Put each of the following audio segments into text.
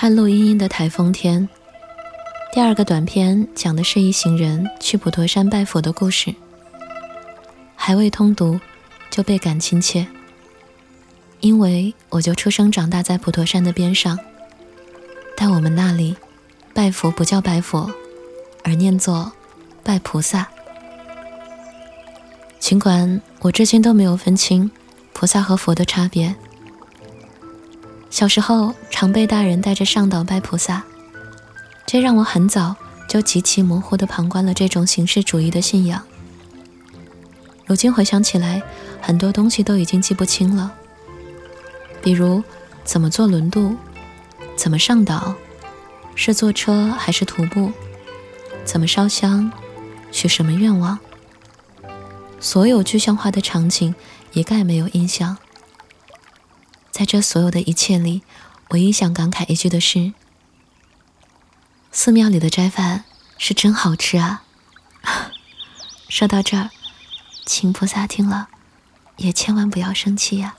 看陆茵茵的台风天。第二个短片讲的是一行人去普陀山拜佛的故事。还未通读，就倍感亲切，因为我就出生长大在普陀山的边上。但我们那里，拜佛不叫拜佛，而念作拜菩萨。尽管我至今都没有分清菩萨和佛的差别。小时候常被大人带着上岛拜菩萨。这让我很早就极其模糊地旁观了这种形式主义的信仰。如今回想起来，很多东西都已经记不清了，比如怎么坐轮渡，怎么上岛，是坐车还是徒步，怎么烧香，许什么愿望，所有具象化的场景一概没有印象。在这所有的一切里，唯一想感慨一句的是。寺庙里的斋饭是真好吃啊！说到这儿，请菩萨听了也千万不要生气呀。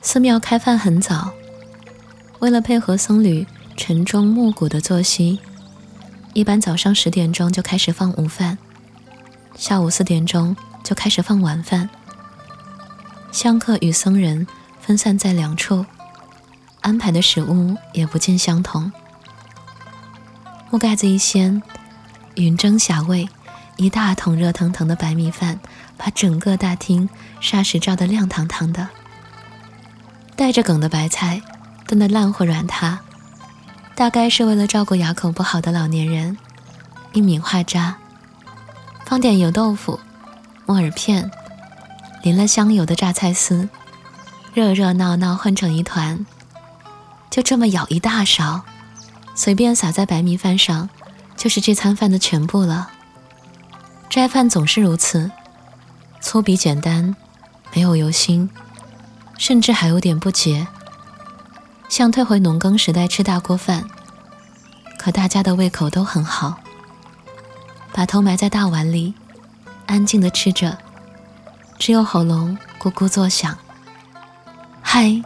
寺庙开饭很早，为了配合僧侣晨钟暮鼓的作息，一般早上十点钟就开始放午饭，下午四点钟。就开始放晚饭，香客与僧人分散在两处，安排的食物也不尽相同。木盖子一掀，云蒸霞蔚，一大桶热腾腾的白米饭把整个大厅霎时照得亮堂堂的。带着梗的白菜炖得烂糊软塌，大概是为了照顾牙口不好的老年人。一米花渣，放点油豆腐。木耳片，淋了香油的榨菜丝，热热闹闹混成一团，就这么舀一大勺，随便撒在白米饭上，就是这餐饭的全部了。斋饭总是如此，粗鄙简单，没有油腥，甚至还有点不洁，像退回农耕时代吃大锅饭。可大家的胃口都很好，把头埋在大碗里。安静的吃着，只有喉咙咕咕作响。嗨，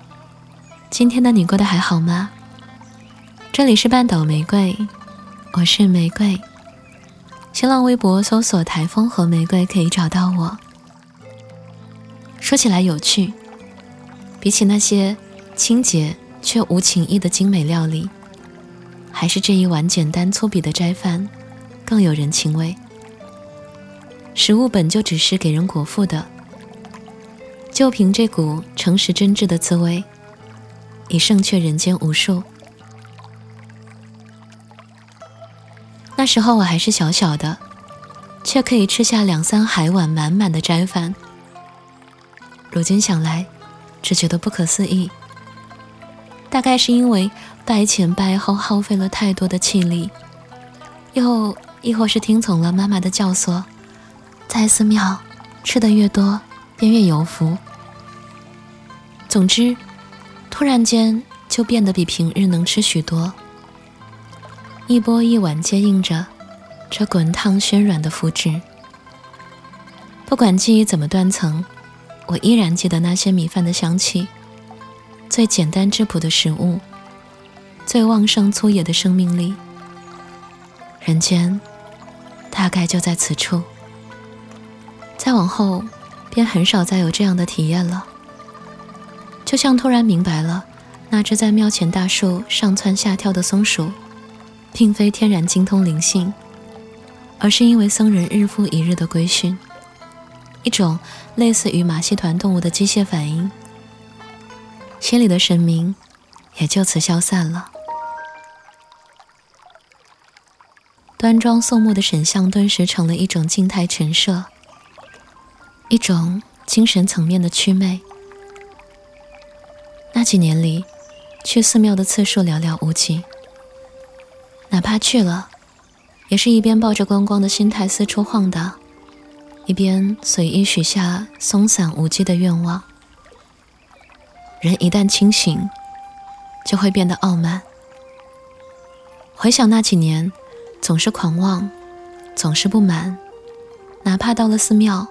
今天的你过得还好吗？这里是半岛玫瑰，我是玫瑰。新浪微博搜索“台风和玫瑰”可以找到我。说起来有趣，比起那些清洁却无情意的精美料理，还是这一碗简单粗鄙的斋饭更有人情味。食物本就只是给人果腹的，就凭这股诚实真挚的滋味，已胜却人间无数。那时候我还是小小的，却可以吃下两三海碗满满的斋饭。如今想来，只觉得不可思议。大概是因为拜前拜后耗费了太多的气力，又亦或是听从了妈妈的教唆。在寺庙吃的越多，便越有福。总之，突然间就变得比平日能吃许多。一波一碗接应着这滚烫暄软的福祉。不管记忆怎么断层，我依然记得那些米饭的香气，最简单质朴的食物，最旺盛粗野的生命力。人间，大概就在此处。再往后，便很少再有这样的体验了。就像突然明白了，那只在庙前大树上蹿下跳的松鼠，并非天然精通灵性，而是因为僧人日复一日的规训，一种类似于马戏团动物的机械反应。心里的神明也就此消散了。端庄肃穆的神像顿时成了一种静态陈设。一种精神层面的祛魅。那几年里，去寺庙的次数寥寥无几。哪怕去了，也是一边抱着观光的心态四处晃荡，一边随意许下松散无稽的愿望。人一旦清醒，就会变得傲慢。回想那几年，总是狂妄，总是不满。哪怕到了寺庙，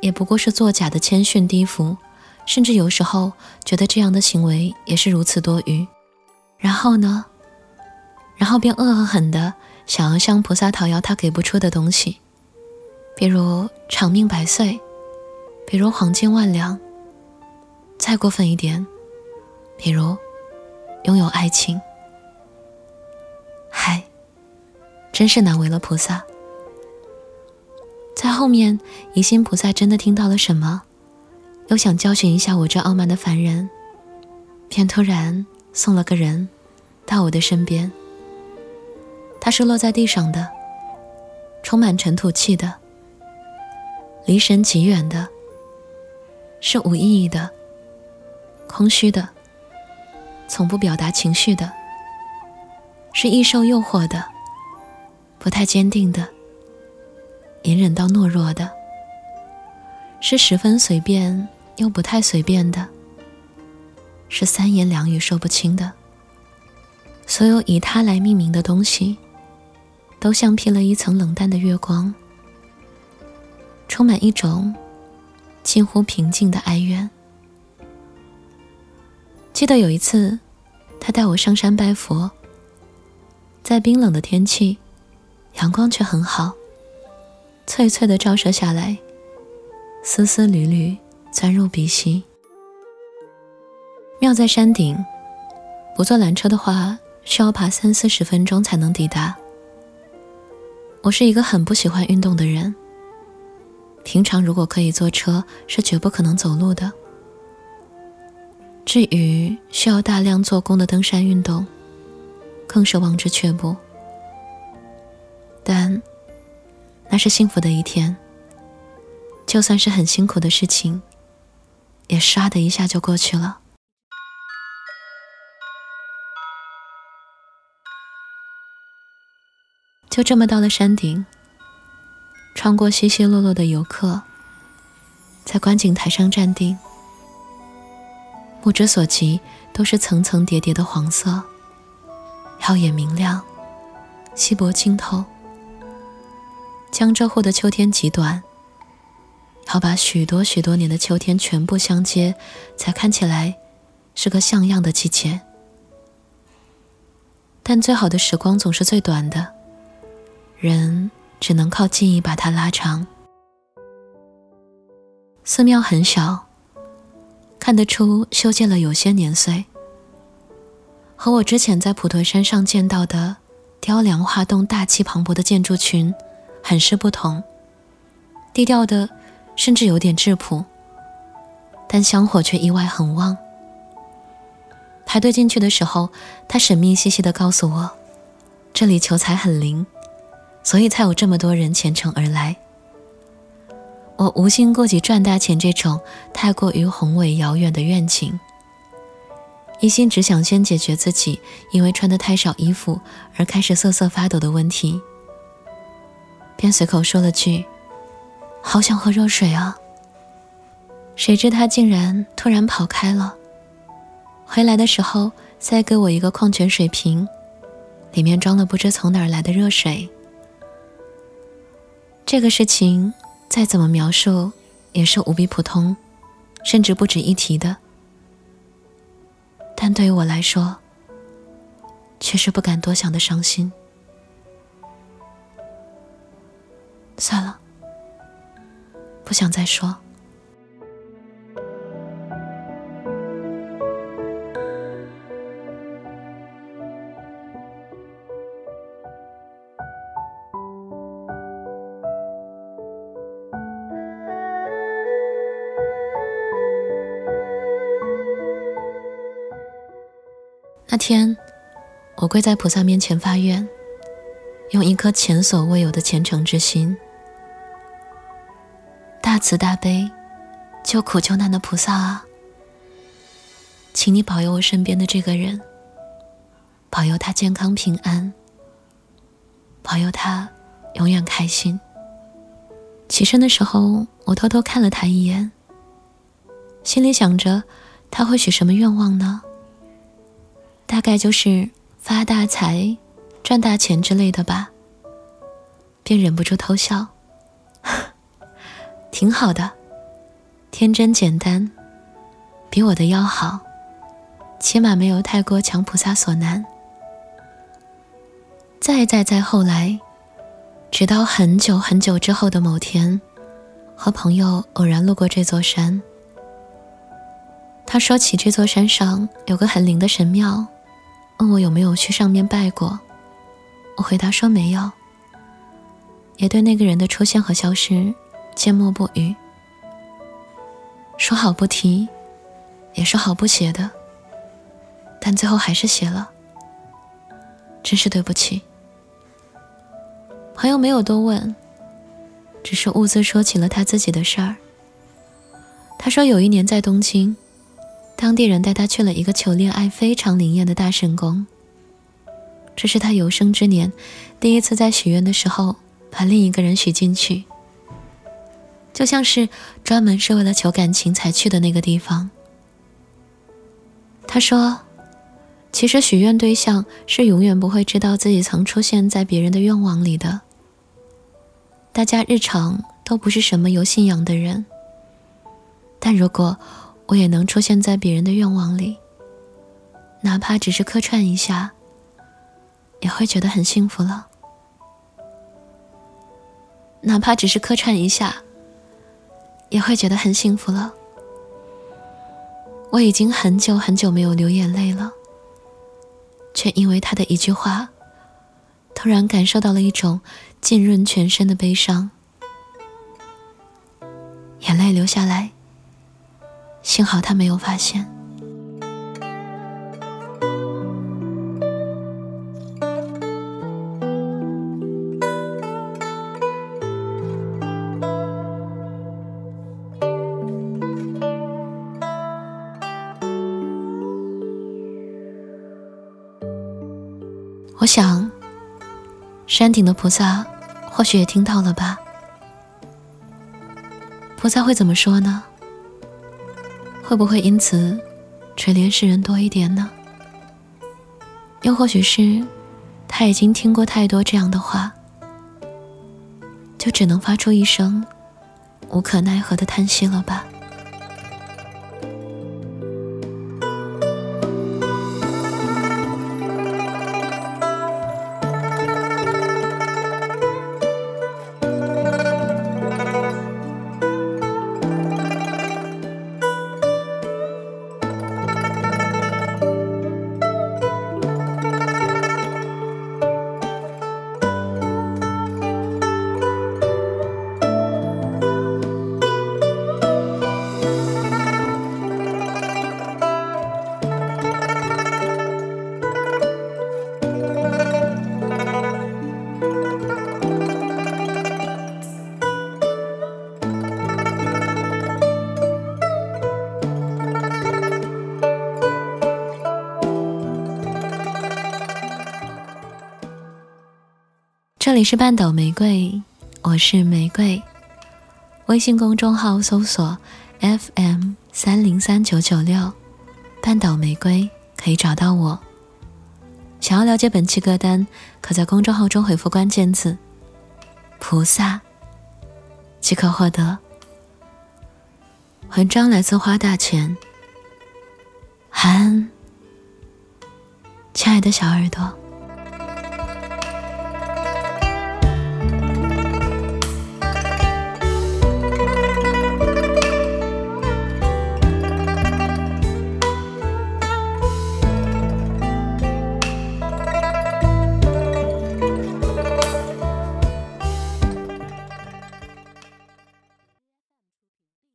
也不过是作假的谦逊低伏，甚至有时候觉得这样的行为也是如此多余。然后呢？然后便恶狠狠地想要向菩萨讨要他给不出的东西，比如长命百岁，比如黄金万两。再过分一点，比如拥有爱情。嗨，真是难为了菩萨。在后面，疑心菩萨真的听到了什么，又想教训一下我这傲慢的凡人，便突然送了个人到我的身边。他是落在地上的，充满尘土气的，离神极远的，是无意义的，空虚的，从不表达情绪的，是易受诱惑的，不太坚定的。隐忍到懦弱的，是十分随便又不太随便的，是三言两语说不清的。所有以他来命名的东西，都像披了一层冷淡的月光，充满一种近乎平静的哀怨。记得有一次，他带我上山拜佛，在冰冷的天气，阳光却很好。脆脆的照射下来，丝丝缕缕钻入鼻息。庙在山顶，不坐缆车的话，需要爬三四十分钟才能抵达。我是一个很不喜欢运动的人，平常如果可以坐车，是绝不可能走路的。至于需要大量做功的登山运动，更是望之却步。但。那是幸福的一天，就算是很辛苦的事情，也唰的一下就过去了。就这么到了山顶，穿过稀稀落落的游客，在观景台上站定，目之所及都是层层叠叠的黄色，耀眼明亮，稀薄清透。江浙沪的秋天极短，要把许多许多年的秋天全部相接，才看起来是个像样的季节。但最好的时光总是最短的，人只能靠记忆把它拉长。寺庙很小，看得出修建了有些年岁，和我之前在普陀山上见到的雕梁画栋、大气磅礴的建筑群。很是不同，低调的，甚至有点质朴，但香火却意外很旺。排队进去的时候，他神秘兮兮地告诉我，这里求财很灵，所以才有这么多人虔诚而来。我无心顾及赚大钱这种太过于宏伟遥远的愿景，一心只想先解决自己因为穿得太少衣服而开始瑟瑟发抖的问题。便随口说了句：“好想喝热水啊！”谁知他竟然突然跑开了。回来的时候，塞给我一个矿泉水瓶，里面装了不知从哪儿来的热水。这个事情再怎么描述，也是无比普通，甚至不值一提的。但对于我来说，却是不敢多想的伤心。算了，不想再说。那天，我跪在菩萨面前发愿，用一颗前所未有的虔诚之心。大慈大悲，救苦救难的菩萨啊，请你保佑我身边的这个人，保佑他健康平安，保佑他永远开心。起身的时候，我偷偷看了他一眼，心里想着他会许什么愿望呢？大概就是发大财、赚大钱之类的吧，便忍不住偷笑。挺好的，天真简单，比我的要好，起码没有太过强菩萨所难。再再再后来，直到很久很久之后的某天，和朋友偶然路过这座山，他说起这座山上有个很灵的神庙，问我有没有去上面拜过，我回答说没有，也对那个人的出现和消失。缄默不语，说好不提，也说好不写的，但最后还是写了，真是对不起。朋友没有多问，只是兀自说起了他自己的事儿。他说有一年在东京，当地人带他去了一个求恋爱非常灵验的大神宫，这是他有生之年第一次在许愿的时候把另一个人许进去。就像是专门是为了求感情才去的那个地方。他说：“其实许愿对象是永远不会知道自己曾出现在别人的愿望里的。大家日常都不是什么有信仰的人，但如果我也能出现在别人的愿望里，哪怕只是客串一下，也会觉得很幸福了。哪怕只是客串一下。”也会觉得很幸福了。我已经很久很久没有流眼泪了，却因为他的一句话，突然感受到了一种浸润全身的悲伤，眼泪流下来。幸好他没有发现。我想，山顶的菩萨或许也听到了吧？菩萨会怎么说呢？会不会因此垂怜世人多一点呢？又或许是他已经听过太多这样的话，就只能发出一声无可奈何的叹息了吧？这里是半岛玫瑰，我是玫瑰。微信公众号搜索 FM 三零三九九六，半岛玫瑰可以找到我。想要了解本期歌单，可在公众号中回复关键字“菩萨”即可获得。文章来自花大钱，韩，亲爱的小耳朵。